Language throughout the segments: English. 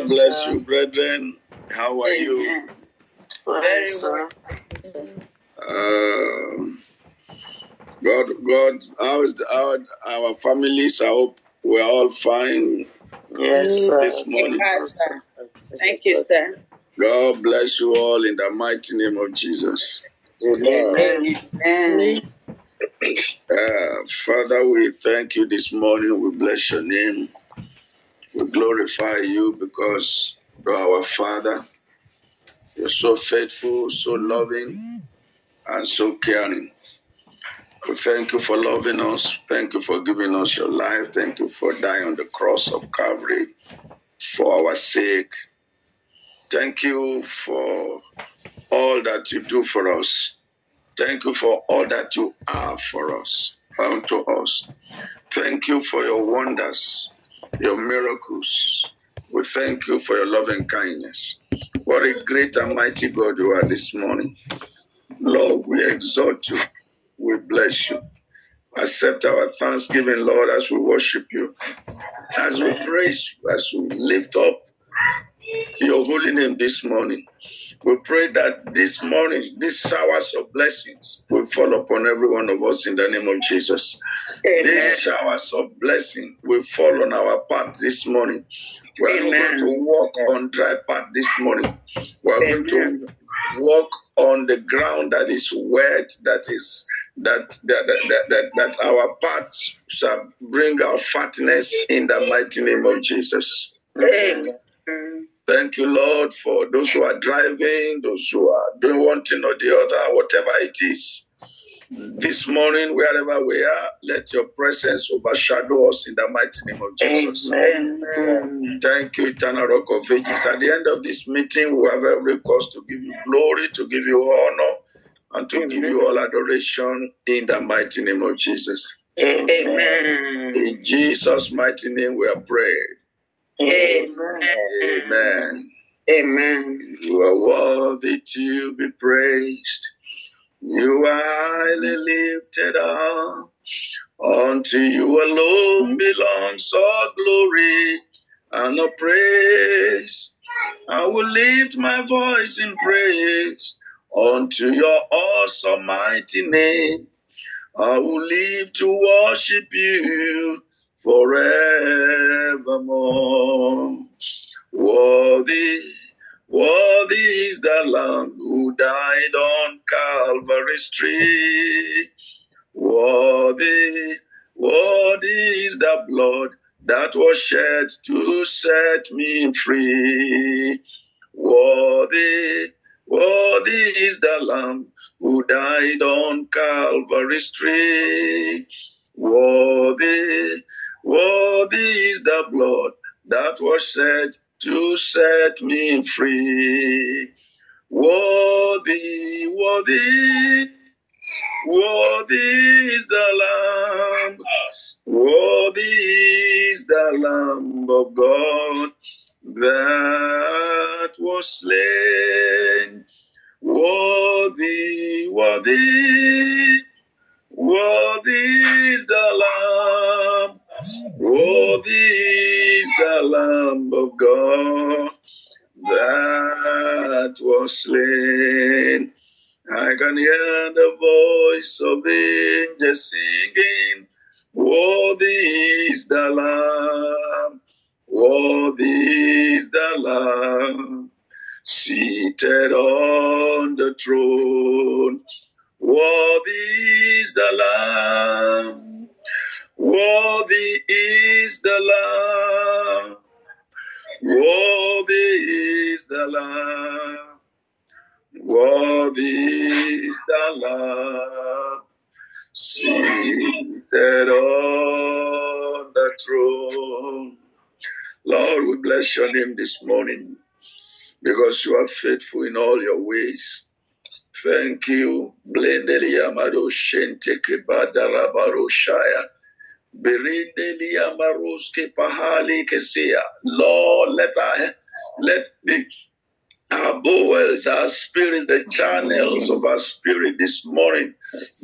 God bless you, brethren. How are you? Very well. Uh, God, God, how is the, our, our families? I hope we're all fine Yes, sir. this morning. God, sir. Thank you, sir. God bless you all in the mighty name of Jesus. Amen. Amen. Uh, Father, we thank you this morning. We bless your name. We glorify you because you're our Father. You're so faithful, so loving, and so caring. We thank you for loving us. Thank you for giving us your life. Thank you for dying on the cross of Calvary for our sake. Thank you for all that you do for us. Thank you for all that you are for us, unto us. Thank you for your wonders, your miracles. We thank you for your loving kindness. What a great and mighty God you are this morning. Lord, we exalt you. We bless you. Accept our thanksgiving, Lord, as we worship you, as we praise you, as we lift up your holy name this morning. We pray that this morning, these showers of blessings will fall upon every one of us in the name of Jesus. Amen. These showers of blessing will fall on our path this morning. We are Amen. going to walk on dry path this morning. We are going to walk on the ground that is wet, that is that that that, that, that our path shall bring our fatness in the mighty name of Jesus. Amen. Thank you, Lord, for those who are driving, those who are doing one thing or the other, whatever it is. This morning, wherever we are, let your presence overshadow us in the mighty name of Jesus. Amen. Thank you, eternal rock of ages. At the end of this meeting, we have every cause to give you glory, to give you honor, and to give you all adoration in the mighty name of Jesus. Amen. Amen. In Jesus' mighty name, we are prayed. Amen. Amen. Amen. You are worthy to be praised. You are highly lifted up. Unto you alone belongs all glory and all praise. I will lift my voice in praise unto your awesome mighty name. I will live to worship you forevermore. Worthy, worthy is the Lamb who died on Calvary's tree. Worthy, worthy is the blood that was shed to set me free. Worthy, worthy is the Lamb who died on Calvary's tree. Worthy, worthy is the blood that was shed to set me free. Worthy, worthy, worthy is the Lamb. Worthy is the Lamb of God that was slain. Worthy, worthy, worthy is the Lamb. Worthy is the Lamb of God that was slain. I can hear the voice of angels singing, Worthy is the Lamb, worthy is the Lamb, seated on the throne. Worthy is the Lamb, worthy is the Lamb, worthy is the Lamb. Worthy is the Lamb seated on the throne. Lord, we bless your name this morning because you are faithful in all your ways. Thank you. Blendeli amado shaya. Berendeli amaroske pahali kesia. Lord, let our, let the our bowels, our spirits, the channels of our spirit this morning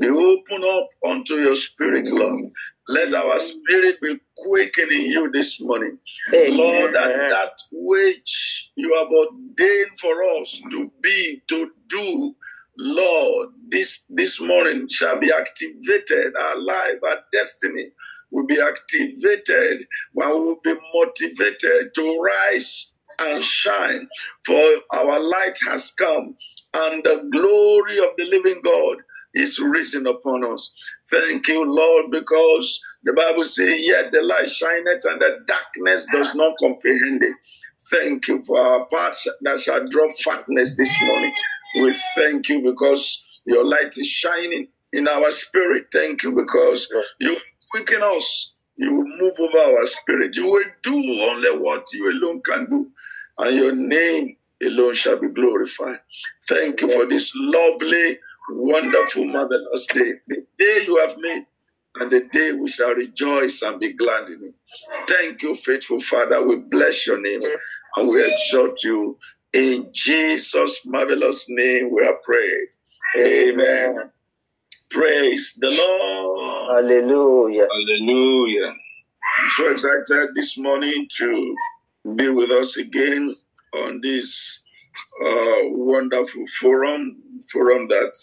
be open up unto your spirit, Lord. Let our spirit be quaking in you this morning. Amen. Lord, that that which you have ordained for us to be, to do, Lord, this, this morning shall be activated. Our life, our destiny will be activated when we will be motivated to rise and shine. For our light has come, and the glory of the living God is risen upon us. Thank you, Lord, because the Bible says, Yet the light shineth, and the darkness does not comprehend it. Thank you for our parts that shall drop fatness this morning. We thank you because your light is shining in our spirit. Thank you because you quicken us. You will move over our spirit. You will do only what you alone can do, and your name alone shall be glorified. Thank you for this lovely, wonderful, marvelous day. The day you have made, and the day we shall rejoice and be glad in it. Thank you, faithful Father. We bless your name and we exalt you. In Jesus' marvelous name, we are prayed. Amen. Praise the Lord. Hallelujah. Hallelujah. I'm so excited this morning to be with us again on this uh, wonderful forum, forum that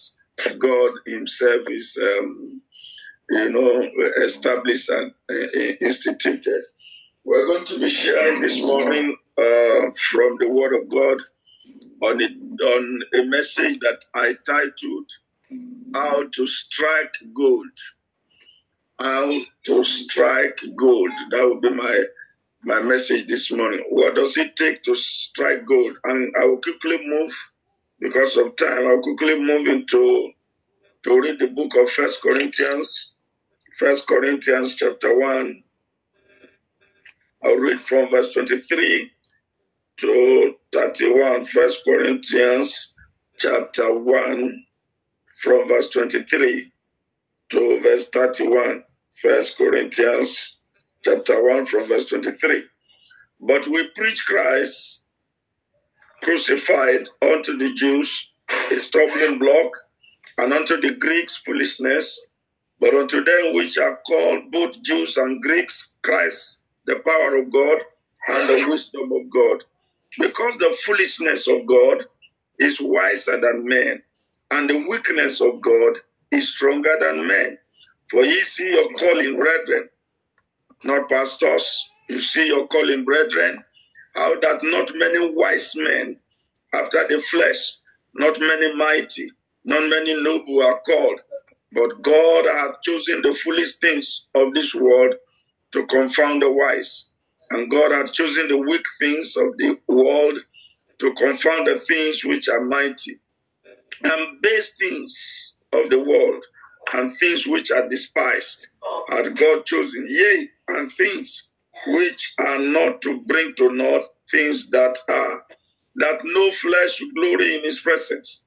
God Himself is, um, you know, established and uh, instituted. We're going to be sharing this morning uh, from the Word of God on a, on a message that I titled "How to Strike Gold." How to strike gold. That would be my my message this morning. What does it take to strike gold? And I will quickly move because of time. I'll quickly move into to read the book of First Corinthians, First Corinthians chapter one. I'll read from verse twenty-three to thirty-one. First Corinthians chapter one, from verse twenty-three to verse thirty-one. First Corinthians chapter 1 from verse 23. But we preach Christ crucified unto the Jews a stumbling block, and unto the Greeks foolishness, but unto them which are called both Jews and Greeks, Christ, the power of God and the wisdom of God. Because the foolishness of God is wiser than men, and the weakness of God is stronger than men. For ye see your calling, brethren, not pastors. You see your calling, brethren, how that not many wise men after the flesh, not many mighty, not many noble are called, but God hath chosen the foolish things of this world to confound the wise. And God hath chosen the weak things of the world to confound the things which are mighty, and base things of the world, and things which are despised, hath God chosen, yea, and things which are not to bring to naught things that are, that no flesh should glory in his presence.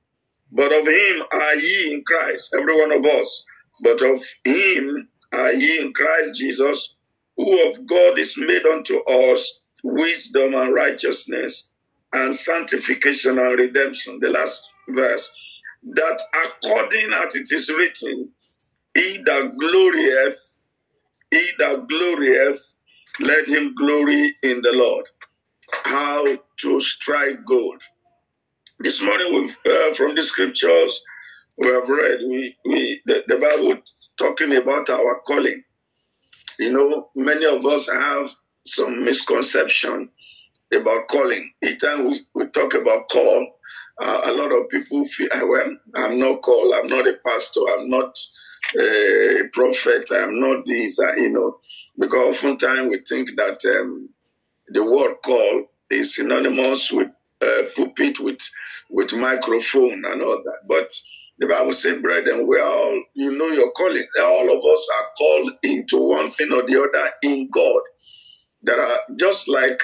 But of him are ye in Christ, every one of us. But of him are ye in Christ Jesus, who of God is made unto us wisdom and righteousness and sanctification and redemption. The last verse. That according as it is written, he that glorieth, he that glorieth, let him glory in the Lord. How to strike gold. This morning, we've, uh, from the scriptures we have read, we, we the, the Bible talking about our calling. You know, many of us have some misconception about calling. Each time we, we talk about call, uh, a lot of people feel, "Ah, well, I'm not called, I'm not a pastor, I'm not a prophet, I'm not this, uh, you know, because oftentimes we think that um, the word call is synonymous with uh, pulpit, with with microphone and all that. But the Bible says, brethren, we are all, you know your calling. All of us are called into one thing or the other in God. That are just like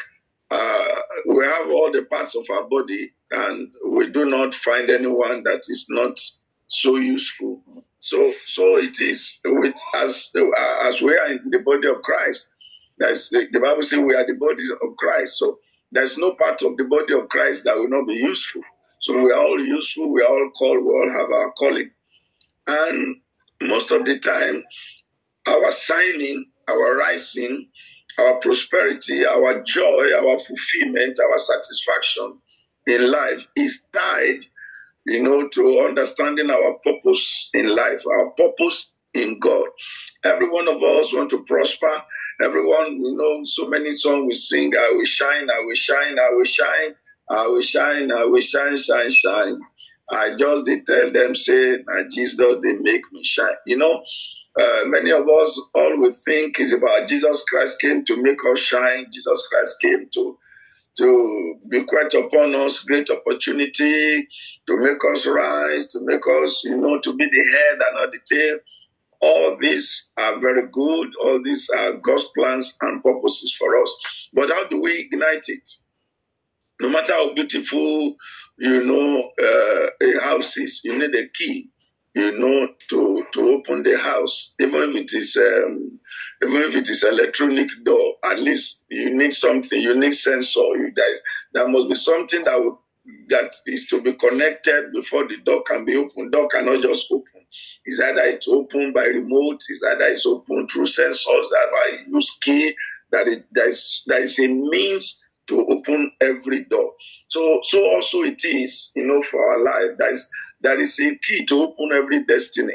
uh, we have all the parts of our body, and we do not find anyone that is not so useful. So, so it is with as as we are in the body of Christ. That's the, the Bible says we are the body of Christ. So there's no part of the body of Christ that will not be useful. So we are all useful. We are all called. We all have our calling, and most of the time, our signing, our rising, our prosperity, our joy, our fulfillment, our satisfaction in life is tied, you know, to understanding our purpose in life, our purpose in God. Every one of us want to prosper. Everyone, we know so many songs we sing, I will shine, I will shine, I will shine, I will shine, I will shine, shine, shine. I just did tell them, say, Jesus, they make me shine. You know, uh, many of us, all we think is about Jesus Christ came to make us shine. Jesus Christ came to to be quite upon us great opportunity to make us rise, to make us, you know, to be the head and not the tail. All these are very good. All these are God's plans and purposes for us. But how do we ignite it? No matter how beautiful, you know, uh, a house is, you need a key you know, to to open the house, even if it is um, even if it is electronic door, at least you need something, you need sensor. You there, there must be something that would that is to be connected before the door can be opened. Door cannot just open. It's either it's open by remote, it's either it's open through sensors that are use key, that is there is there is a means to open every door. So so also it is, you know, for our life. That is that is a key to open every destiny.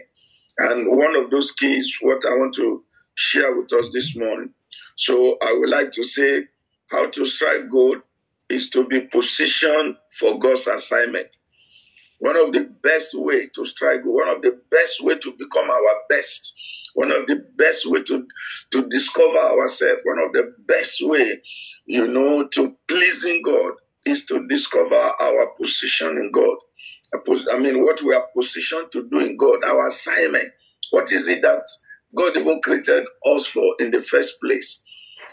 And one of those keys, what I want to share with us this morning. So I would like to say how to strike gold is to be positioned for God's assignment. One of the best way to strike gold, one of the best way to become our best, one of the best way to, to discover ourselves, one of the best way, you know, to pleasing God is to discover our position in God. I mean, what we are positioned to do in God, our assignment. What is it that God even created us for in the first place?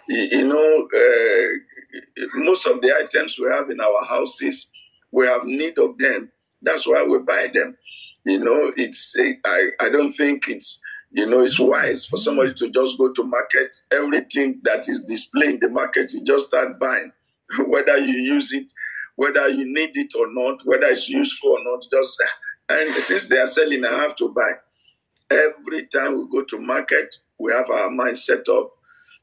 You, know, uh, most of the items we have in our houses, we have need of them. That's why we buy them. You know, it's I, I don't think it's you know it's wise for somebody to just go to market everything that is displayed in the market you just start buying whether you use it whether you need it or not, whether it's useful or not. Just uh, and since they are selling, I have to buy. Every time we go to market, we have our mind set up.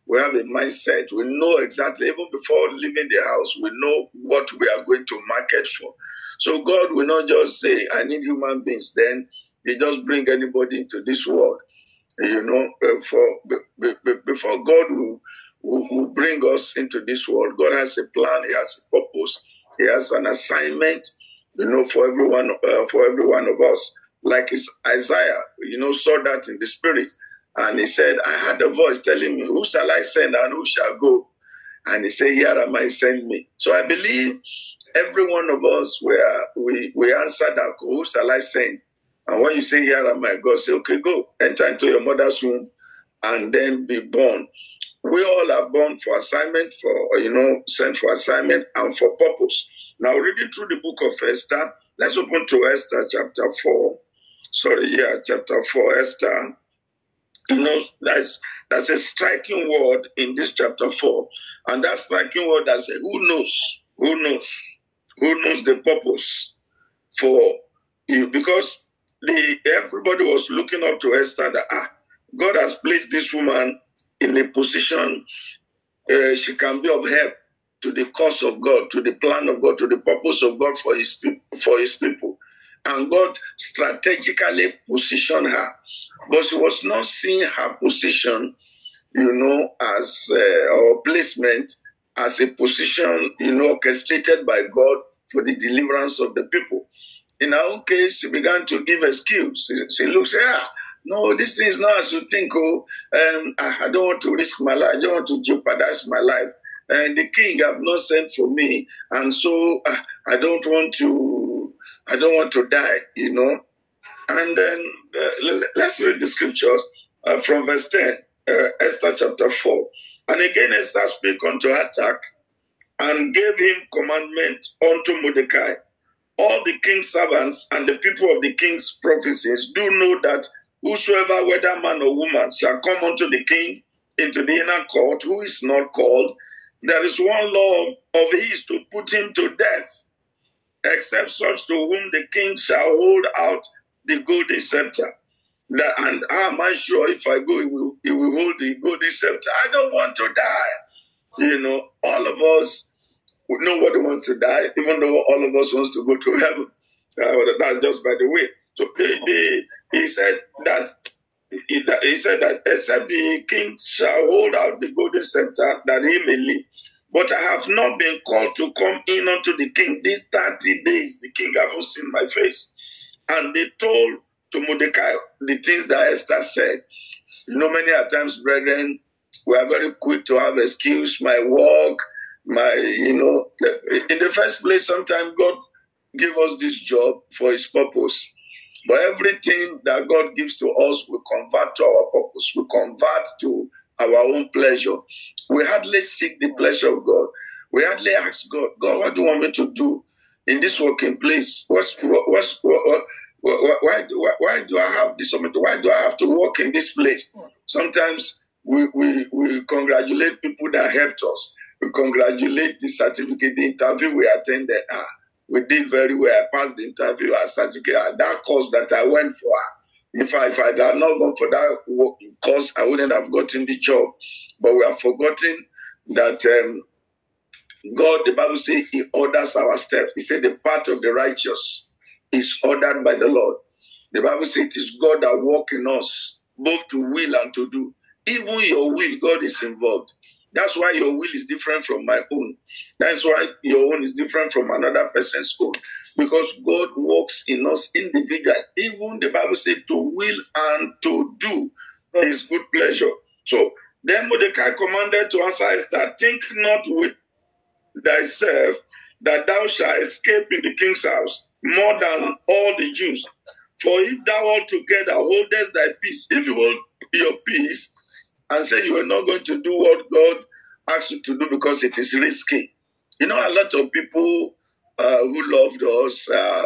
We have a mindset. We know exactly, even before leaving the house, we know what we are going to market for. So God will not just say, I need human beings. Then He just bring anybody into this world. You know, uh, for before God will, will, will bring us into this world, God has a plan, He has a purpose. He has an assignment, you know, for everyone, uh, for every one of us. Like Isaiah, you know, saw that in the spirit, and he said, "I had a voice telling me, who shall I send and who shall go?" And he said, "Here am I, send me." So I believe every one of us, where we we answer that, "Who shall I send?" And when you say, "Here am I," God say, "Okay, go enter into your mother's womb, and then be born." We all are born for assignment, for, you know, sent for assignment and for purpose. Now, reading through the book of Esther, let's open to Esther chapter 4. Sorry, yeah, chapter 4, Esther. You know, that's, that's a striking word in this chapter 4. And that striking word that's a, who knows? Who knows? Who knows the purpose for you? Because the everybody was looking up to Esther that ah, God has placed this woman in a position uh, she can be of help to the cause of God, to the plan of God, to the purpose of God for his for his people. And God strategically positioned her. But she was not seeing her position, you know, as uh, or placement as a position, you know, orchestrated by God for the deliverance of the people. In our own case, she began to give excuse. She, she looks, yeah, no, this thing is not as you think. Oh, um, I, I don't want to risk my life. I don't want to jeopardize my life. And the king have not sent for me, and so uh, I don't want to. I don't want to die. You know. And then uh, let's read the scriptures uh, from verse ten, uh, Esther chapter four. And again Esther spake unto Hathach, and gave him commandment unto Mordecai. All the king's servants and the people of the king's provinces do know that Whosoever, whether man or woman, shall come unto the king into the inner court, who is not called, there is one law of his to put him to death, except such to whom the king shall hold out the golden scepter. That and am I sure if I go, he will, it will hold the golden scepter? I don't want to die. You know, all of us, nobody wants to die, even though all of us wants to go to heaven. Uh, that's just by the way. He, said that he, he said that except the king shall hold out the golden scepter that he may live. But I have not been called to come in unto the king. These 30 days, the king haven't seen my face. And they told to Mordecai the things that Esther said. You know, many a times, brethren, we are very quick to have excuse, my work, my, you know. In the first place, sometimes God give us this job for his purpose. But everything that God gives to us, we convert to our purpose. We convert to our own pleasure. We hardly seek the pleasure of God. We hardly ask God, God, what do you want me to do in this working place? What's, what's, what, what, why, why, why do I have this? Why do I have to work in this place? Sometimes we, we, we congratulate people that helped us. We congratulate the certificate, the interview we attended. Ah, we did very well. I passed the interview at certificate. Ah, that course that I went for. If I, if I had not gone for that course, I wouldn't have gotten the job. But we have forgotten that um, God, the Bible says, He orders our steps. He said, The path of the righteous is ordered by the Lord. The Bible says it is God that work in us, both to will and to do. Even your will, God is involved. That's why your will is different from my own. That's why your own is different from another person's own. Because God works in us individually. Even the Bible says to will and to do his good pleasure. So then Mordecai commanded to answer Esther, Think not with thyself that thou shalt escape in the king's house more than all the Jews. For if thou altogether holdest thy peace, if you hold your peace and say you are not going to do what God asks you to do because it is risky. You know, a lot of people uh, who loved us uh,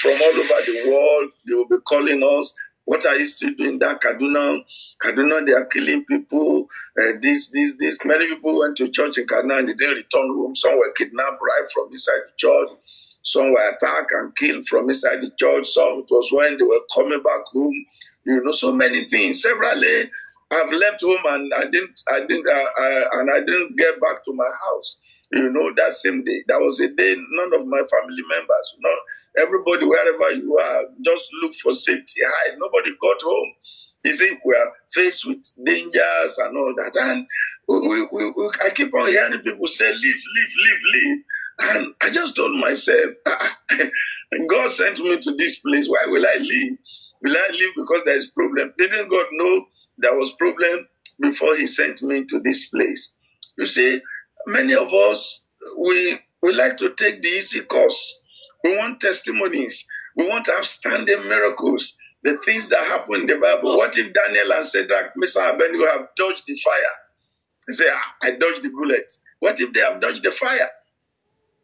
from all over the world, they will be calling us what are you still doing that Kaduna? Kaduna, they are killing people. Uh, this, this, this. Many people went to church in Kaduna and they didn't return home. Some were kidnapped right from inside the church. Some were attacked and killed from inside the church. Some it was when they were coming back home. You know, so many things. Severally, I've left home and I didn't, I didn't, uh, uh, and I didn't get back to my house. You know, that same day. That was a day none of my family members, you know, everybody, wherever you are, just look for safety. Hide. Nobody got home. You see, we are faced with dangers and all that. And we, we, we, I keep on hearing people say, leave, leave, leave, leave. And I just told myself, God sent me to this place. Why will I leave? Will I leave because there is problem? Didn't God know there was problem before he sent me to this place? You see, many of us, we, we like to take the easy course. We want testimonies. We want outstanding miracles. The things that happen in the Bible. What if Daniel and Shadrach, Meshach, and Abednego have dodged the fire? They say, ah, I dodged the bullet. What if they have dodged the fire?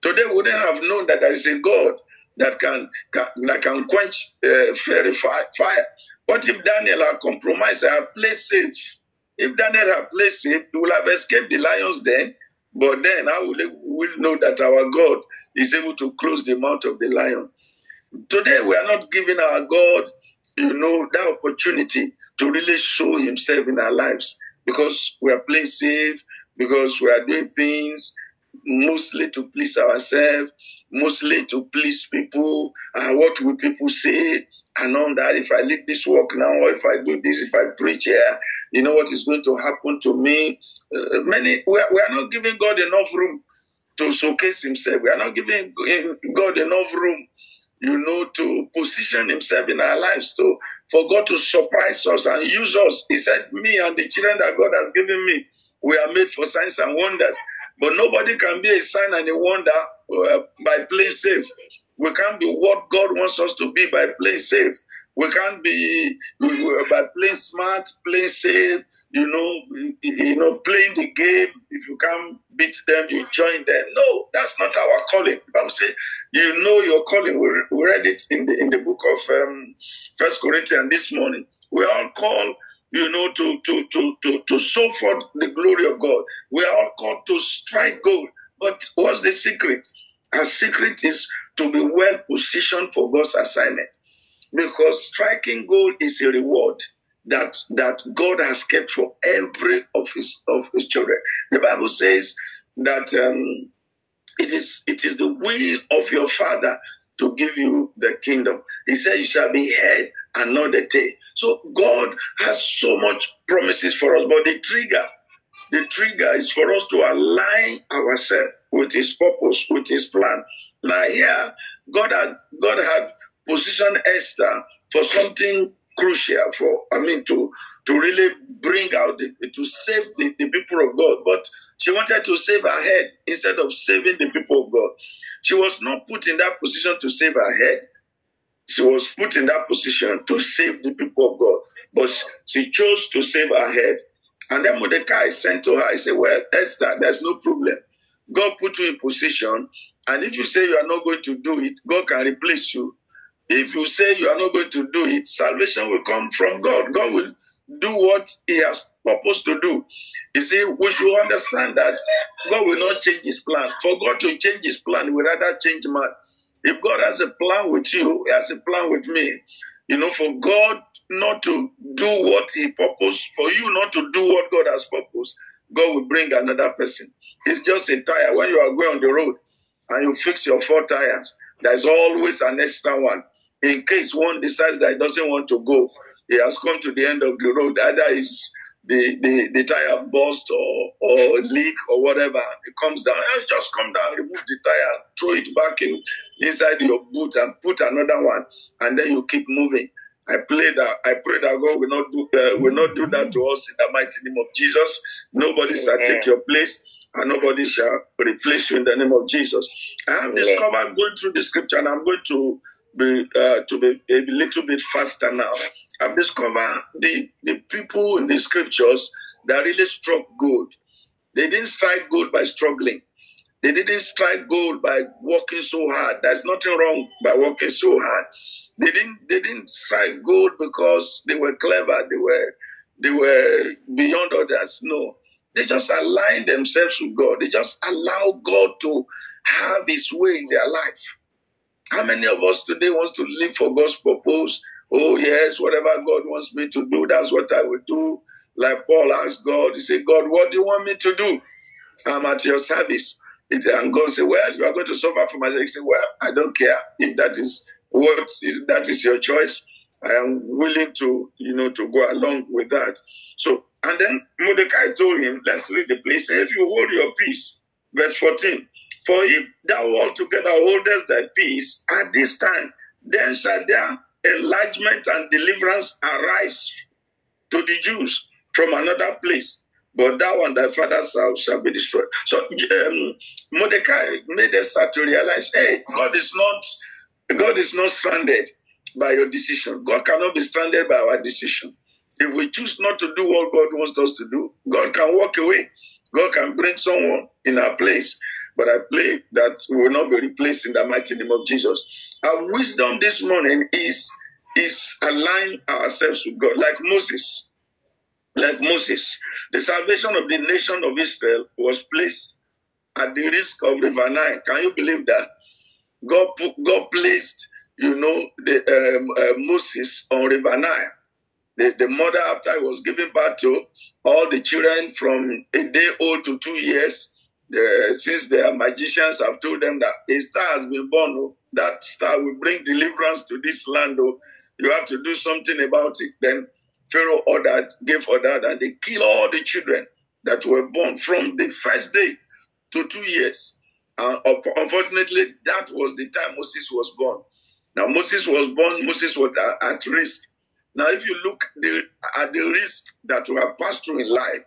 Today we wouldn't have known that there is a God that can, can that can quench uh, fiery fire. What if Daniel had compromised and had played safe? If Daniel had played safe, he would have escaped the lions then but then how will we know that our God is able to close the mouth of the lion? Today we are not giving our God, you know, that opportunity to really show himself in our lives because we are playing safe, because we are doing things mostly to please ourselves, mostly to please people. Uh, what will people say? And on that, if I leave this work now, or if I do this, if I preach here, you know what is going to happen to me? Uh, many we are, we are not giving God enough room to showcase Himself. We are not giving God enough room, you know, to position Himself in our lives. To for God to surprise us and use us. He said, "Me and the children that God has given me, we are made for signs and wonders." But nobody can be a sign and a wonder uh, by playing safe. We can't be what God wants us to be by playing safe. We can't be by playing smart, playing safe, you know, you know, playing the game. If you can't beat them, you join them. No, that's not our calling. The Bible say, you know your calling. We read it in the in the book of um, First Corinthians this morning. We are all call, you know, to to to to to show forth the glory of God. We are all called to strike gold. But what's the secret? Our secret is to be well positioned for God's assignment. because striking gold is a reward that that God has kept for every of his of his children. The Bible says that um, it is it is the will of your father to give you the kingdom. He said, You shall be head and not the tail. So God has so much promises for us, but the trigger, the trigger is for us to align ourselves with his purpose, with his plan. Now here, God had God had positioned Esther for something crucial for I mean to to really bring out the, to save the, the people of God. But she wanted to save her head instead of saving the people of God. She was not put in that position to save her head. She was put in that position to save the people of God. But she chose to save her head. And then Mordecai sent to her, he said, Well, Esther, there's no problem. God put you in position. And if you say you are not going to do it, God can replace you. If you say you are not going to do it, salvation will come from God. God will do what He has purposed to do. You see, we should understand that God will not change his plan. For God to change his plan, will rather change man. If God has a plan with you, he has a plan with me. You know, for God not to do what he purposed, for you not to do what God has purposed, God will bring another person. It's just a tire. When you are going on the road and you fix your four tires, there's always an extra one. In case one decides that he doesn't want to go, he has come to the end of the road. Either is the, the, the tire burst or, or leak or whatever, it comes down. You just come down, remove the tire, throw it back in inside your boot and put another one, and then you keep moving. I pray that I pray that God will not do uh, will not do that to us in the mighty name of Jesus. Nobody shall take your place, and nobody shall replace you in the name of Jesus. I have discovered going through the scripture, and I'm going to be uh, to be a little bit faster now. I've discovered the, the people in the scriptures that really struck gold. They didn't strike gold by struggling. They didn't strike gold by working so hard. There's nothing wrong by working so hard. They didn't they didn't strike gold because they were clever, they were they were beyond others. No. They just align themselves with God. They just allow God to have his way in their life. How many of us today want to live for God's purpose? Oh, yes, whatever God wants me to do, that's what I will do. Like Paul asked God, he said, God, what do you want me to do? I'm at your service. And God said, Well, you are going to suffer for my sake. He said, Well, I don't care if that is what that is your choice. I am willing to, you know, to go along with that. So, and then Mordecai told him, let's read the place. If you hold your peace, verse 14, for if thou altogether holdest thy peace at this time, then shall there enlargement and deliverance arise to the Jews from another place. But thou and thy father's house shall be destroyed. So um, Mordecai made us start to realize, hey, God is not God is not stranded by your decision. God cannot be stranded by our decision. If we choose not to do what God wants us to do, God can walk away. God can bring someone in our place. But I pray that we will not be replaced in the mighty name of Jesus. Our wisdom this morning is, is align ourselves with God, like Moses. Like Moses. The salvation of the nation of Israel was placed at the risk of River Nile. Can you believe that? God, God placed, you know, the um, uh, Moses on River Nile. The, the mother, after I was giving birth to all the children from a day old to two years, since the magicians have told them that a star has been born, oh, that star will bring deliverance to this land. Oh, you have to do something about it. Then Pharaoh ordered, gave order that they kill all the children that were born from the first day to two years. Uh, unfortunately, that was the time Moses was born. Now, Moses was born, Moses was at risk. Now, if you look the, at the risk that you have passed through in life,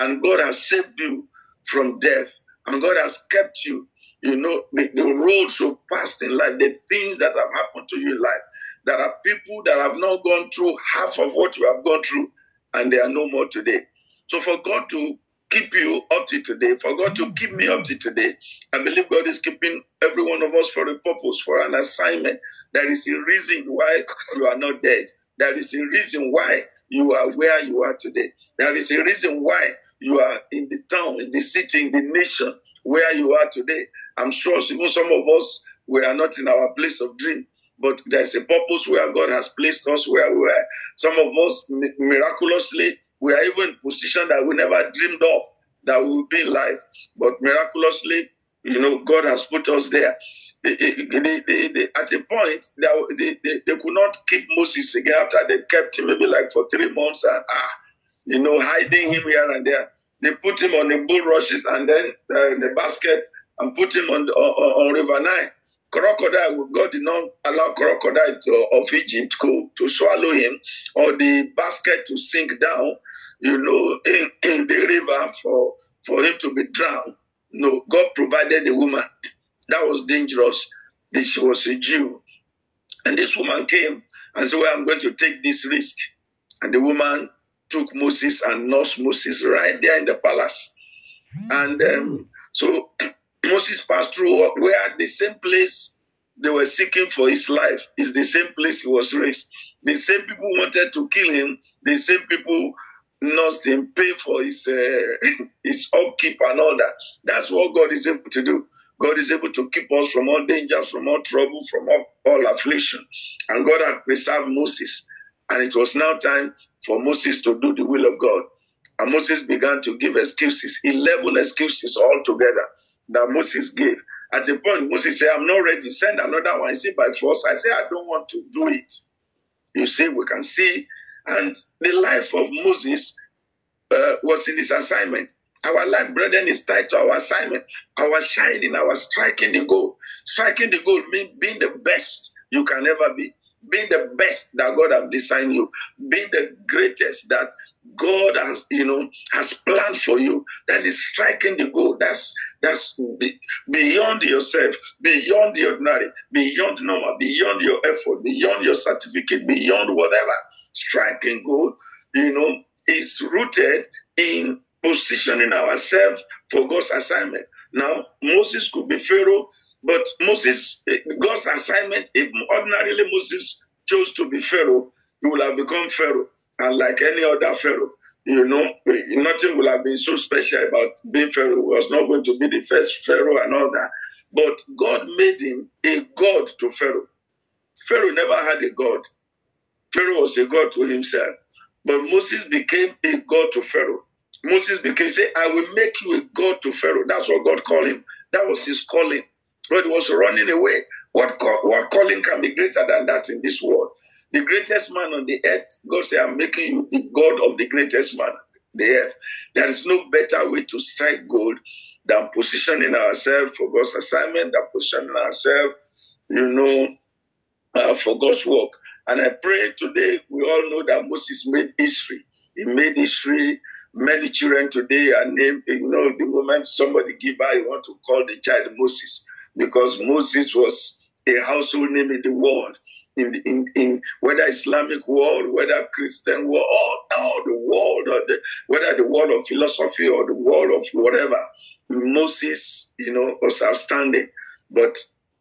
and God has saved you from death, and God has kept you. You know, the, the roads so past in life, the things that have happened to you in life. There are people that have not gone through half of what you have gone through, and they are no more today. So for God to keep you up to today, for God to keep me up to today, I believe God is keeping every one of us for a purpose, for an assignment. There is a reason why you are not dead. There is a reason why you are where you are today. There is a reason why you are in the town, in the city, in the nation where you are today. I'm sure even some of us we are not in our place of dream. but there's a purpose where God has placed us where we are. Some of us miraculously, we are even in position that we never dreamed of that we will be in life. But miraculously, you know, God has put us there. They- they- they- at a point, they, they could not keep Moses again after they kept him maybe like for three months and ah, you know, hiding him here and there. They put him on the bulrushes and then uh, the basket and put him on, the, on, on River Nile. Crocodile, God did not allow crocodile to, of Egypt to, to swallow him or the basket to sink down, you know, in, in the river for, for him to be drowned. No, God provided the woman. That was dangerous. She was a Jew. And this woman came and said, Well, I'm going to take this risk. And the woman took Moses and nursed Moses right there in the palace. And um, so Moses passed through where the same place they were seeking for his life is the same place he was raised. The same people wanted to kill him. The same people nursed him, pay for his uh, his upkeep and all that. That's what God is able to do. God is able to keep us from all dangers, from all trouble, from all, all affliction. And God had preserved Moses. And it was now time for Moses to do the will of God. And Moses began to give excuses, 11 excuses altogether that Moses gave. At a point, Moses said, I'm not ready. Send another one. He said, by force. I said, I don't want to do it. You see, we can see. And the life of Moses uh, was in his assignment. Our life, brethren, is tied to our assignment. Our shining, our striking the goal. Striking the goal means being the best you can ever be. Being the best that God has designed you. Being the greatest that God has, you know, has planned for you. That is striking the goal. That's that's be, beyond yourself, beyond the ordinary, beyond normal, beyond your effort, beyond your certificate, beyond whatever. Striking goal, you know, is rooted in positioning ourselves for God's assignment. Now, Moses could be Pharaoh, but Moses, God's assignment, if ordinarily Moses chose to be Pharaoh, he would have become Pharaoh. And like any other Pharaoh, you know, nothing would have been so special about being Pharaoh. He was not going to be the first Pharaoh and all that. But God made him a God to Pharaoh. Pharaoh never had a God. Pharaoh was a God to himself. But Moses became a God to Pharaoh. Moses became, say, I will make you a God to Pharaoh. That's what God called him. That was his calling. But he was running away. What, call, what calling can be greater than that in this world? The greatest man on the earth, God said, I'm making you the God of the greatest man the earth. There is no better way to strike gold than positioning ourselves for God's assignment, than positioning ourselves, you know, uh, for God's work. And I pray today we all know that Moses made history. He made history. Many children today are named, you know, the moment somebody give out, you want to call the child Moses because Moses was a household name in the world. In, in, in whether Islamic world, whether Christian world, all, all the world, or the, whether the world of philosophy or the world of whatever, Moses, you know, was outstanding. But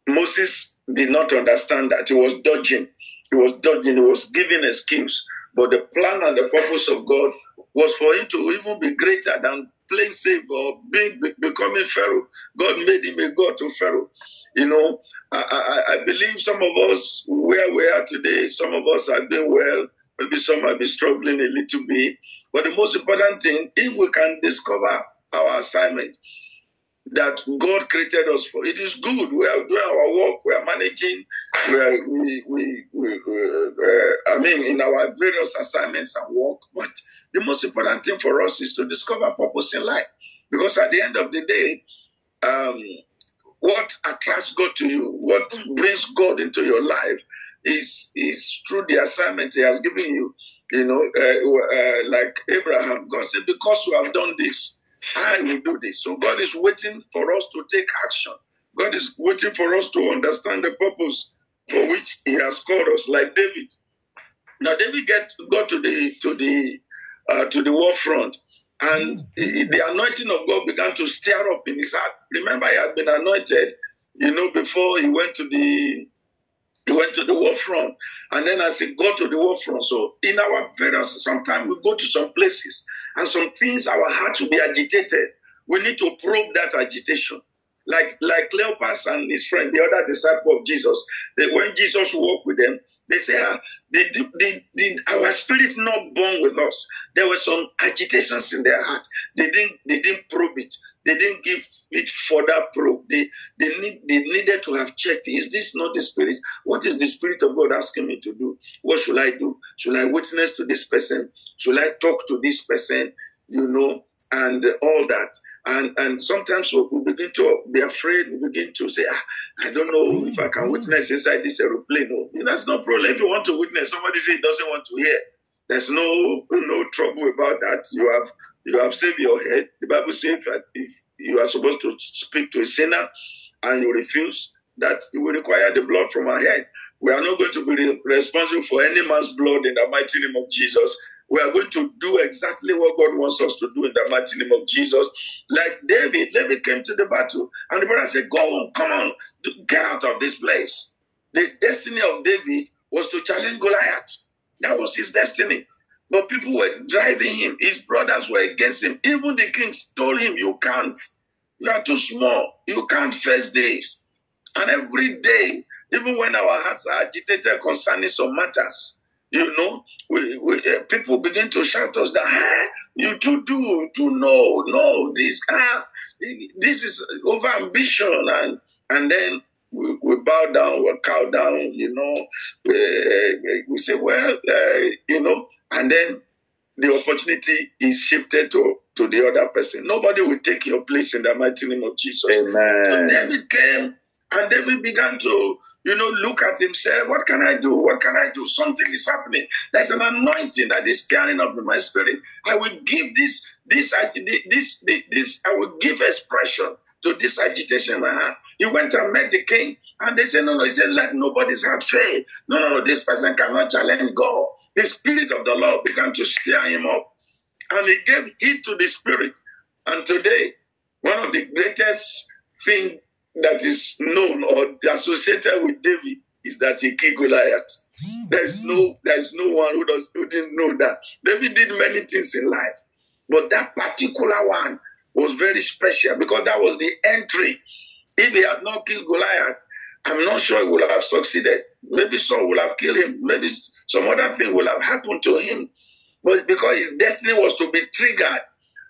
Moses did not understand that. He was dodging. He was dodging. He was giving excuse. But the plan and the purpose of God was for him to even be greater than playing safe or being becoming Pharaoh. God made him a God to Pharaoh. You know, I, I, I believe some of us where we are today, some of us are doing well. Maybe some might be struggling a little bit. But the most important thing, if we can discover our assignment, that God created us for. It is good. We are doing our work. We are managing. We are, we, we, we, uh, I mean, in our various assignments and work. But the most important thing for us is to discover purpose in life. Because at the end of the day, um, what attracts God to you, what brings God into your life, is is through the assignment He has given you. You know, uh, uh, like Abraham, God said, "Because you have done this." I will do this. So God is waiting for us to take action. God is waiting for us to understand the purpose for which He has called us, like David. Now David get got to the to the uh, to the war front, and the anointing of God began to stir up in his heart. Remember, he had been anointed, you know, before he went to the he went to the war front. And then as he got to the war front, so in our various, sometimes we go to some places and some things, our hearts will be agitated. We need to probe that agitation. like like Cleopas and his friend, the other disciple of Jesus. They, when Jesus walked with them, they say, ah, did, did, did our spirit not born with us? There were some agitations in their heart. They didn't they didn't probe it. They didn't give it further probe. They they need they needed to have checked. Is this not the spirit? What is the spirit of God asking me to do? What should I do? Should I witness to this person? Should I talk to this person? You know, and all that. And and sometimes we begin to be afraid. We begin to say, ah, I don't know if I can witness inside this aeroplane. No, that's no problem. If you want to witness, somebody say doesn't want to hear. There's no no trouble about that. You have you have saved your head. The Bible says that if you are supposed to speak to a sinner and you refuse, that you will require the blood from our head. We are not going to be responsible for any man's blood in the mighty name of Jesus we are going to do exactly what God wants us to do in the mighty name of Jesus. Like David, David came to the battle, and the brother said, Go on, come on, get out of this place. The destiny of David was to challenge Goliath. That was his destiny. But people were driving him. His brothers were against him. Even the kings told him, You can't. You are too small. You can't face this. And every day, even when our hearts are agitated concerning some matters, you know, we, we, uh, people begin to shout us that, ah, you too do, too know, no, this, ah, this is over ambition. And, and then we, we bow down, we cow down, you know, we, we say, well, uh, you know, and then the opportunity is shifted to, to the other person. Nobody will take your place in the mighty name of Jesus. Amen. So David came and David began to you know, look at himself. What can I do? What can I do? Something is happening. There's an anointing that is stirring up in my spirit. I will give this, this, uh, this, this, this I will give expression to this agitation I have. He went and met the king, and they said, No, no, he said, Let nobody's heart fail. No, no, no, this person cannot challenge God. The spirit of the Lord began to stir him up, and he gave heed to the spirit. And today, one of the greatest things that is known or associated with David is that he killed Goliath. There's no there's no one who does who didn't know that. David did many things in life, but that particular one was very special because that was the entry. If he had not killed Goliath, I'm not sure he would have succeeded. Maybe Saul would have killed him. Maybe some other thing would have happened to him. But because his destiny was to be triggered,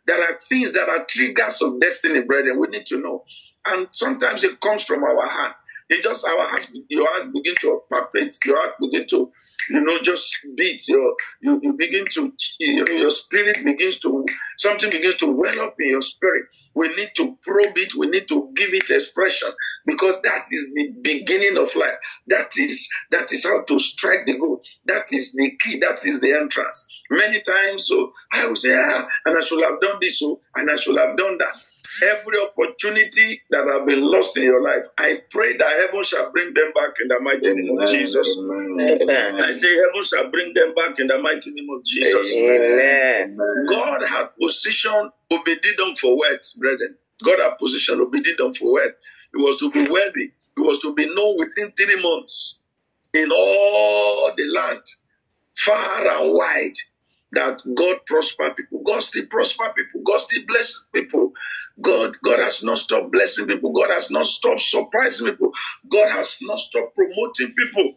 there are things that are triggers of destiny, brethren. We need to know. And sometimes it comes from our heart. It just our hearts, your heart begin to palpate, your heart begin to, you know, just beat. Your you, you begin to, you know, your spirit begins to something begins to well up in your spirit. We need to probe it. We need to give it expression because that is the beginning of life. That is that is how to strike the goal. That is the key. That is the entrance. Many times, so I will say, ah, and I should have done this, so and I should have done that. Every opportunity that have been lost in your life, I pray that heaven shall bring them back in the mighty name of Jesus. Amen. I say heaven shall bring them back in the mighty name of Jesus. Amen. God had positioned Obededom for wealth, brethren. God had positioned Obededom for wealth. It was to be worthy. It was to be known within three months in all the land, far and wide that God prosper people. God still prosper people. God still bless people. God, God has not stopped blessing people. God has not stopped surprising people. God has not stopped promoting people.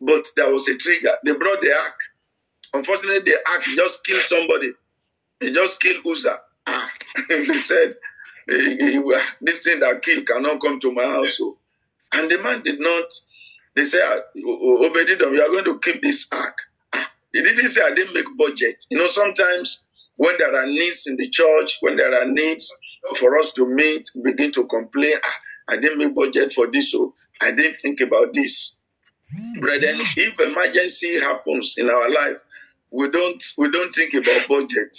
But there was a trigger. They brought the ark. Unfortunately, the ark just killed somebody. He just killed Uzzah. Ah, they said, this thing that killed cannot come to my house. And the man did not. They said, Obededom, you are going to keep this ark. He didn't say I didn't make budget. You know, sometimes when there are needs in the church, when there are needs for us to meet, begin to complain, ah, I didn't make budget for this, so I didn't think about this. Brethren, if emergency happens in our life, we don't we don't think about budget.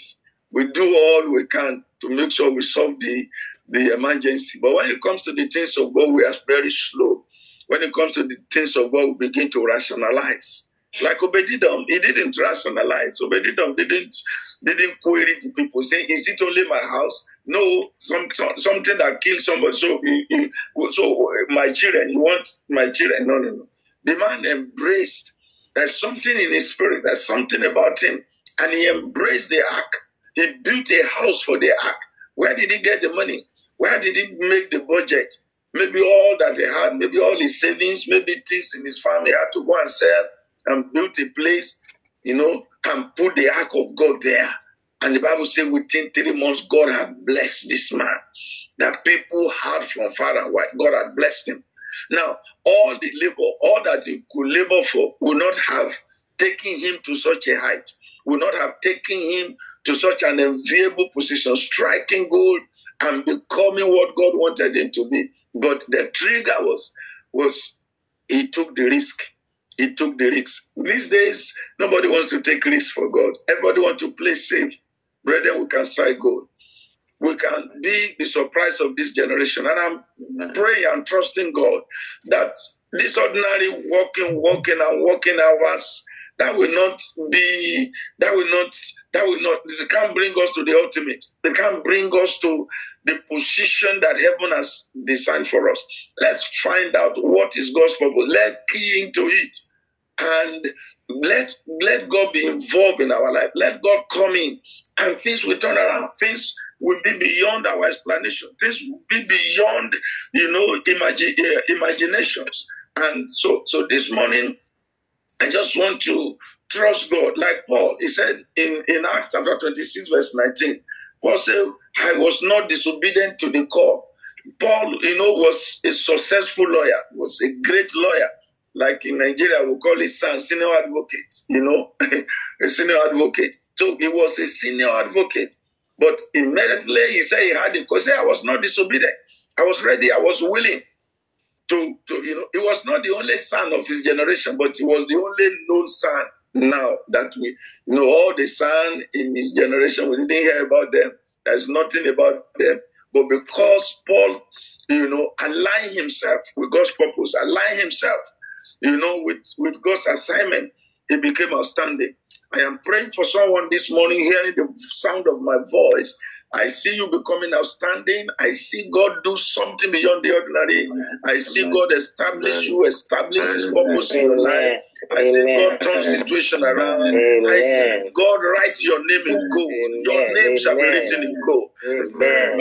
We do all we can to make sure we solve the, the emergency. But when it comes to the things of God, we are very slow. When it comes to the things of God, we begin to rationalize. Like Obededom, he didn't rationalize. Obededom didn't didn't query the people, saying, "Is it only my house?" No, some, some something that killed somebody. So, he, he, so my children, you want my children? No, no, no. The man embraced. There's something in his spirit. There's something about him, and he embraced the ark. He built a house for the ark. Where did he get the money? Where did he make the budget? Maybe all that he had, maybe all his savings, maybe things in his family had to go and sell and built a place, you know, and put the ark of God there. And the Bible says within three months, God had blessed this man. That people heard from far and wide. God had blessed him. Now, all the labor, all that he could labor for, would not have taken him to such a height, would not have taken him to such an enviable position, striking gold and becoming what God wanted him to be. But the trigger was was he took the risk. He took the risks. These days, nobody wants to take risks for God. Everybody wants to play safe. Brethren, we can strike gold. We can be the surprise of this generation. And I'm praying and trusting God that this ordinary walking, walking, and walking hours that will not be that will not that will not they can't bring us to the ultimate. They can't bring us to the position that heaven has designed for us. Let's find out what is god's purpose. Let's key into it. And let let god be involved in our life. Let god come in. And things will turn around. Things will be beyond our explanation. Things will be beyond you know uh, imaginations. And so so this morning I just want to trust God. Like Paul, he said in, in Acts chapter 26, verse 19, Paul said, I was not disobedient to the call. Paul, you know, was a successful lawyer, was a great lawyer. Like in Nigeria, we call his son senior advocate, you know, a senior advocate. So he was a senior advocate. But immediately he said he had it because I was not disobedient. I was ready, I was willing to, to you know, he was not the only son of his generation, but he was the only known son now that we you know. All the son in his generation we didn't hear about them. There's nothing about them. But because paul you know align himself with god's purpose align himself you know with with god's assignment he became outstanding. I am praying for someone this morning hearing the sound of my voice I see you becoming outstanding. I see God do something beyond the ordinary. I see God establish you, establish His purpose in your life. I see God turn situation around. I see God write your name in gold. Your name shall be written in gold.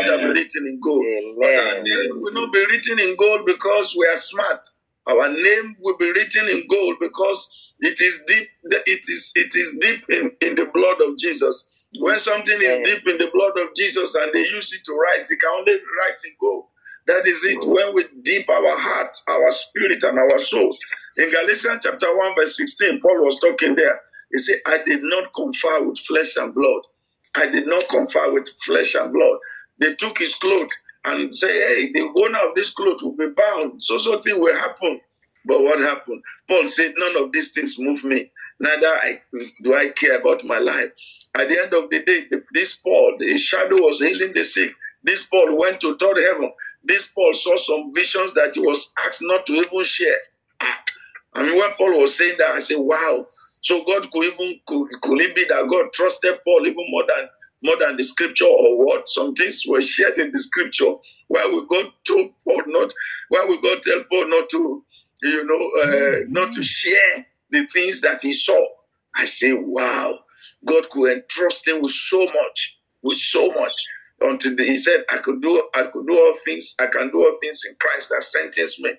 Shall be written in gold. But our name will not be written in gold because we are smart. Our name will be written in gold because it is deep. It is it is deep in, in the blood of Jesus. When something is deep in the blood of Jesus and they use it to write, they can only write in gold. That is it. When we deep our heart, our spirit, and our soul. In Galatians chapter 1, verse 16, Paul was talking there. He said, I did not confer with flesh and blood. I did not confer with flesh and blood. They took his cloth and say, Hey, the owner of this cloth will be bound. So something will happen. But what happened? Paul said, None of these things move me. Neither I, do I care about my life. At the end of the day, this Paul, the shadow was healing the sick. This Paul went to third heaven. This Paul saw some visions that he was asked not to even share. I mean, when Paul was saying that, I said, "Wow!" So God could even could, could it be that God trusted Paul even more than more than the scripture or what? Some things were shared in the scripture. Why we God told Paul not? Why we God tell Paul not to, you know, uh, not to share the things that he saw? I say, "Wow!" God could entrust him with so much, with so much. Until he said, I could do I could do all things, I can do all things in Christ that strengthens me.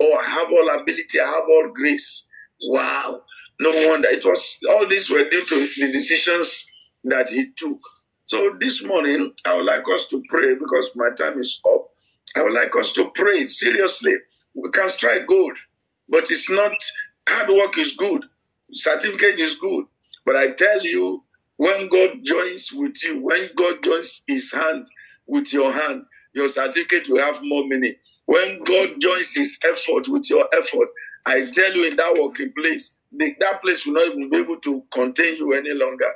Oh, I have all ability, I have all grace. Wow. No wonder. It was all these were due to the decisions that he took. So this morning, I would like us to pray because my time is up. I would like us to pray seriously. We can strike gold, but it's not hard work is good, certificate is good, but I tell you, when God joins with you, when God joins his hand with your hand, your certificate will have more meaning. When God joins his effort with your effort, I tell you in that working place, the, that place will not even be able to contain you any longer.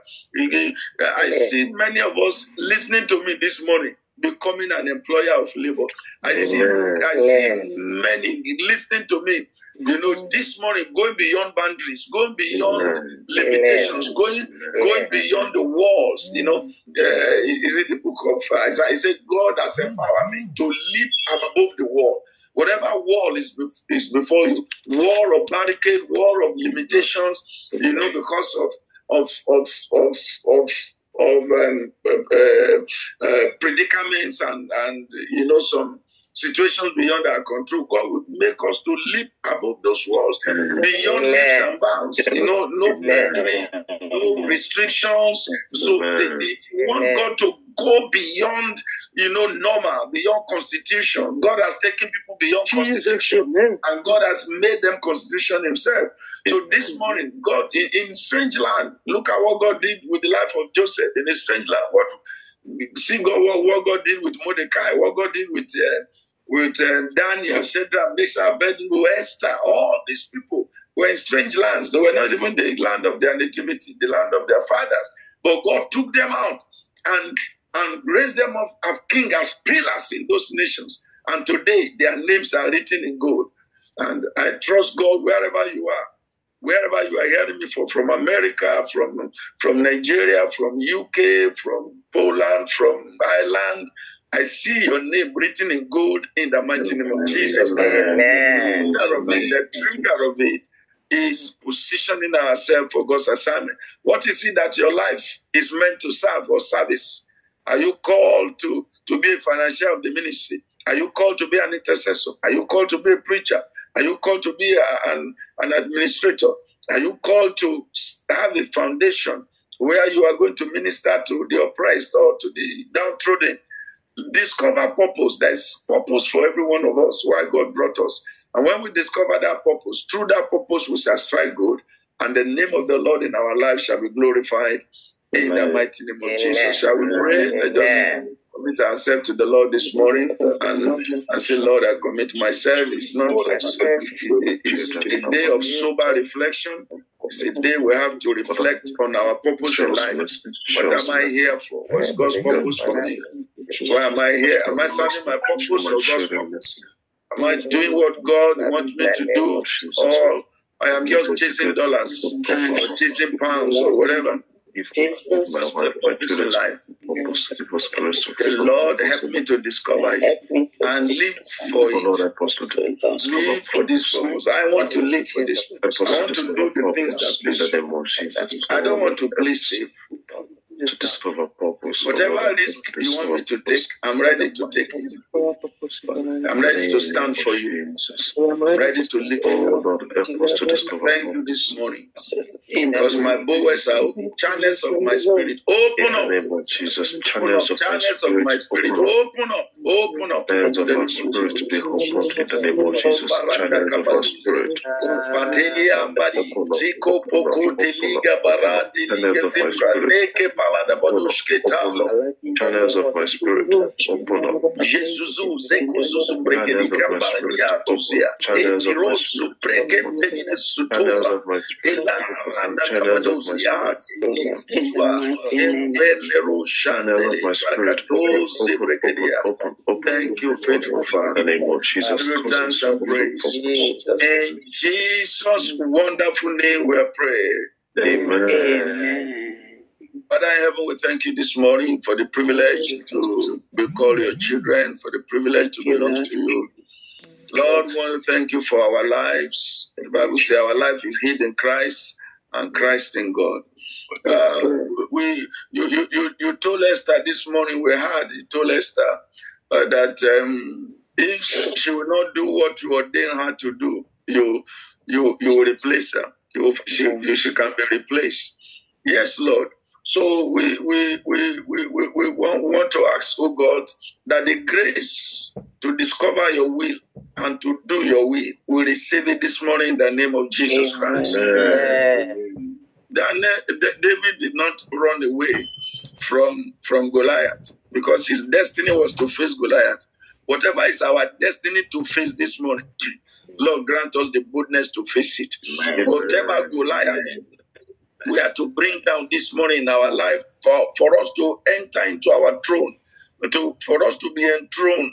I see many of us listening to me this morning becoming an employer of labor. I see, I see many listening to me you know, this morning going beyond boundaries, going beyond limitations, going going beyond the walls. You know, uh, is it the book of Isaiah? I said, God has empowered me to leap above the wall. Whatever wall is, is before you, wall of barricade, wall of limitations, you know, because of of of of of of um, uh, uh, predicaments and and you know some situations beyond our control. God would make us to leap above those walls, beyond leaps and bounds. You know, no boundary, no restrictions. So if you want God to go beyond, you know, normal, beyond constitution, God has taken people beyond constitution, and God has made them constitution Himself. So this morning, God in, in strange land, look at what God did with the life of Joseph in a strange land. What see God what, what God did with Mordecai, what God did with uh, with uh, Daniel, Shadrach, Meshach, Abednego, Esther, all these people were in strange lands. They were not even the land of their nativity, the land of their fathers. But God took them out and and raised them up as king, as pillars in those nations. And today their names are written in gold. And I trust God wherever you are wherever you are hearing me from, from America, from from Nigeria, from UK, from Poland, from Ireland. I see your name written in gold in the mighty name of Jesus. Amen. The trigger of it, the trigger of it is positioning ourselves for God's assignment. What is it that your life is meant to serve or service? Are you called to, to be a financial of the ministry? Are you called to be an intercessor? Are you called to be a preacher? Are you called to be a, an, an administrator? Are you called to have a foundation where you are going to minister to the oppressed or to the downtrodden? Discover purpose. There's purpose for every one of us why God brought us. And when we discover that purpose, through that purpose we shall strike good, and the name of the Lord in our lives shall be glorified in the mighty name of Amen. Jesus. Shall we pray? Let us commit ourselves to the Lord this morning and, and say, Lord, I commit myself. It's not it's a day of sober reflection. It's a day we have to reflect on our purpose in life. What am I here for? What's God's purpose for me? Why am I here? Am I serving my purpose or God's purpose? Am I doing what God wants me to do? Or I am just chasing dollars or chasing pounds or whatever? Jesus. The Lord help me to discover it and live for it. Live for this purpose. I want to live for this purpose. I want to do the things that please. I don't want to please to discover purpose. Whatever risk you want me to take, I'm ready to take it. I'm ready to stand for you. I'm ready to live for Oh you. Lord, help us to discover Thank you this morning because my bowels are open. channels of my spirit. Open In the up. name of Jesus, Open up. channels of my Channels my spirit, open up. Open up. Open up. In of the our name of spirit to be opened in the name of Jesus. Channels of our spirit. Patelia mbali ziko poko teliga barati liga zimbra neke palada badushke talo. Channels of my spirit, open up. Jesusu zeko zuzu breke di kambara ya tuzia. Channels of my spirit. su breke Channels of my spirit. Ela randa Channels of my kabadosia. spirit. Embenero Channels of my spirit. Open, breke open, open, open. Thank you, faithful In the Father. name of Jesus. Give thanks and praise. In Jesus' wonderful name we are praying. Amen. Amen. Father in heaven, we thank you this morning for the privilege to be called your children, for the privilege to belong to you. Lord, we want to thank you for our lives. The Bible says our life is hid in Christ and Christ in God. Uh, we, you, you, you, you told Esther this morning, we had, you told Esther uh, that um, if she will not do what you ordained her to do, you, you, you will replace her. You, she, she can be replaced. Yes, Lord. So we we we we, we, we want, want to ask, oh God, that the grace to discover your will and to do your will, we receive it this morning in the name of Jesus Christ. Amen. Daniel, David did not run away from from Goliath because his destiny was to face Goliath. Whatever is our destiny to face this morning, Lord grant us the boldness to face it. Whatever Goliath we are to bring down this morning in our life for, for us to enter into our throne, to, for us to be enthroned.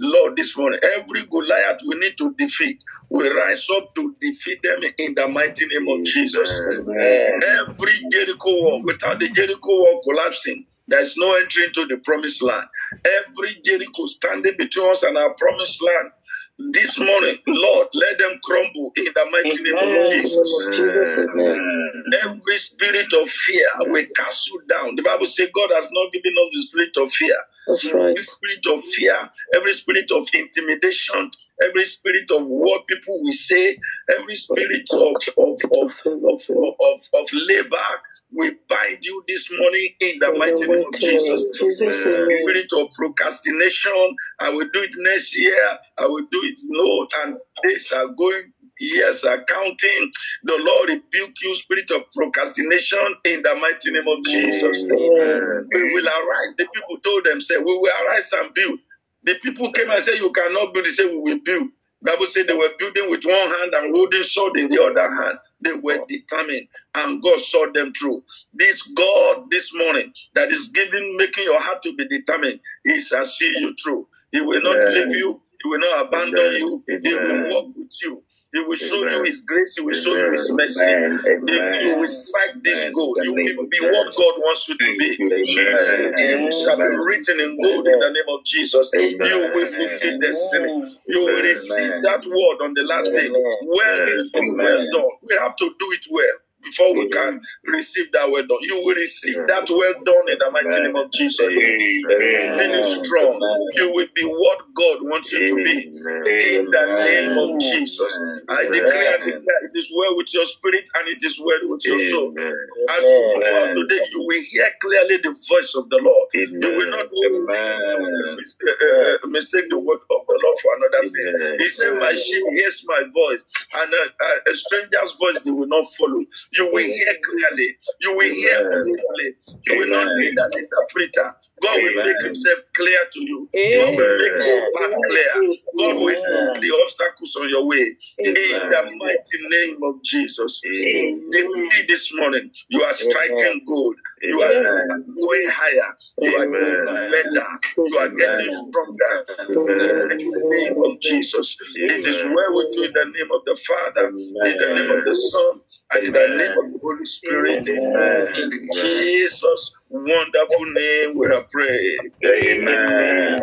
Lord, this morning, every Goliath we need to defeat. We rise up to defeat them in the mighty name of Jesus. Amen. Every Jericho wall, without the Jericho wall collapsing, there's no entry into the promised land. Every Jericho standing between us and our promised land, this morning, Lord, let them crumble in the mighty name of Jesus. Jesus, amen. Every spirit of fear will cast you down. The Bible says God has not given us the spirit of fear. That's right. Every spirit of fear, every spirit of intimidation, every spirit of what people will say, every spirit of of of of, of, of, labor, we bind you this morning in the mighty name of Jesus. Jesus. Spirit of procrastination, I will do it next year, I will do it no, and days are going, years accounting. The Lord rebuke you, spirit of procrastination, in the mighty name of Jesus. Amen. We will arise. The people told themselves, We will arise and build. The people came and said, You cannot build. They said, We will build. Bible said they were building with one hand and holding sword in the other hand. They were determined, and God saw them through. This God this morning that is giving, making your heart to be determined, He shall see you through. He will not Amen. leave you. He will not abandon Amen. you. He will walk with you. He will show you His grace. He will show you His mercy. Amen. You you will strike this goal. You will be what God wants you to be. You shall be written in gold in the name of Jesus. You will fulfill destiny. You will receive that word on the last day. Well well done. We have to do it well before we can receive that well done. You will receive that well done in the mighty name of Jesus. Finish strong. You will be what God wants you to be. In the name of Jesus. I declare and declare it is well with your spirit and it is well with your soul. As you go out today, you will hear clearly the voice of the Lord. You will not uh, uh, mistake the word of the Lord for another thing. He said, My sheep hears my voice, and a, a, a stranger's voice they will not follow. You will hear clearly. You will hear clearly. You will not need an interpreter. God will make himself clear to you. God will make your path clear. God will remove the obstacles on your way. In the mighty name of Jesus. This morning, you are striking gold. You are going higher. You are getting better. You are getting stronger. In the name of Jesus. It is well with you in the name of the Father, in the name of the Son, and in the name of the Holy Spirit. In Jesus' wonderful name we have prayed. Amen. Amen.